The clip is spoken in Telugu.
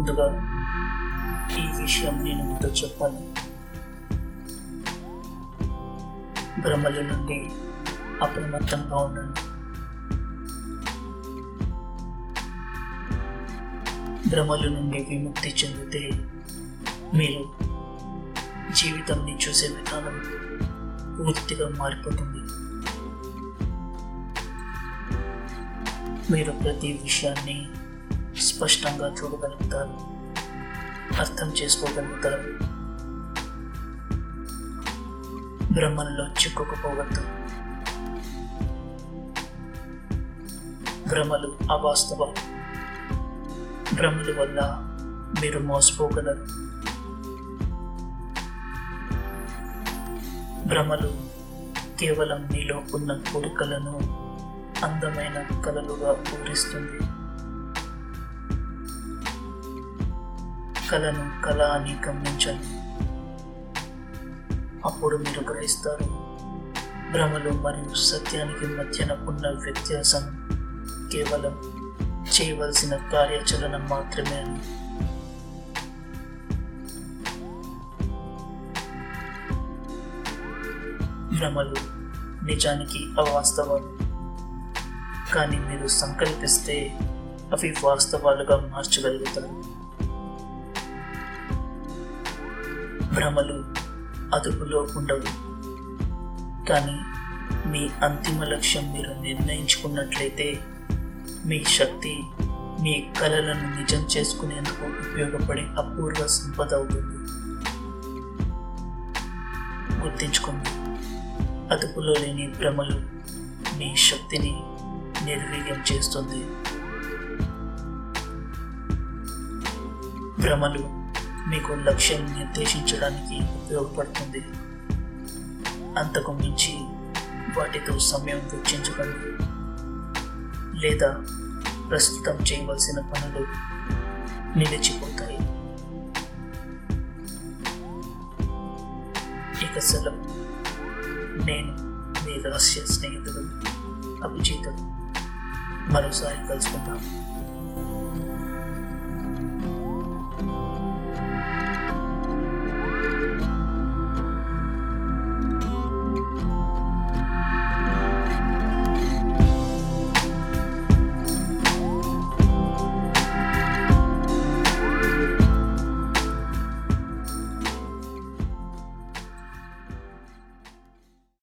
ముందుగా ఈ విషయం నేను మీతో చెప్పాలి భ్రమల నుండి అప్రమత్తంగా ఉండండి భ్రమల నుండి విముక్తి చెందితే మీరు జీవితాన్ని చూసే విధానం పూర్తిగా మారిపోతుంది మీరు ప్రతి విషయాన్ని స్పష్టంగా చూడగలుగుతారు. అర్థం చేసుకోగలుగుతారు. భ్రమల్లో చిక్కుకుపోవద్దు. భ్రమలు అవాస్తవం. భ్రమల వల్ల మీరు మోసపోగలరు. భ్రమలు కేవలం మీలో ఉన్న కోరికలను అందమైన కలలుగా పూరిస్తుంది. కళను కళ అని గమనించండి అప్పుడు మీరు గ్రహిస్తారు. భ్రమలు మరియు సత్యానికి మధ్యన ఉన్న వ్యత్యాసం కేవలం చేయవలసిన కార్యాచరణ మాత్రమే అని. భ్రమలు నిజానికి అవాస్తవాలు. కానీ మీరు సంకల్పిస్తే అవి వాస్తవాలుగా మార్చగలుగుతారు. భ్రమలు అదుపులో ఉండవు. కానీ మీ అంతిమ లక్ష్యం మీరు నిర్ణయించుకున్నట్లయితే మీ శక్తి మీ కళలను నిజం చేసుకునేందుకు ఉపయోగపడే అపూర్వ సంపద అవుతుంది. గుర్తించుకోండి అదుపులో లేని భ్రమలు మీ శక్తిని నిర్వీర్యం చేస్తుంది. భ్రమలు మీకు లక్ష్యం నిర్దేశించడానికి ఉపయోగపడుతుంది. అంతకు మించి వాటితో సమయం వెచ్చించకండి లేదా ప్రస్తుతం చేయవలసిన పనులు నిలిచిపోతాయి. ఇక సెలవు. నేను మీ రహస్య స్నేహితుడు అభిజితుడు. మరోసారి కలుసుకుందాం.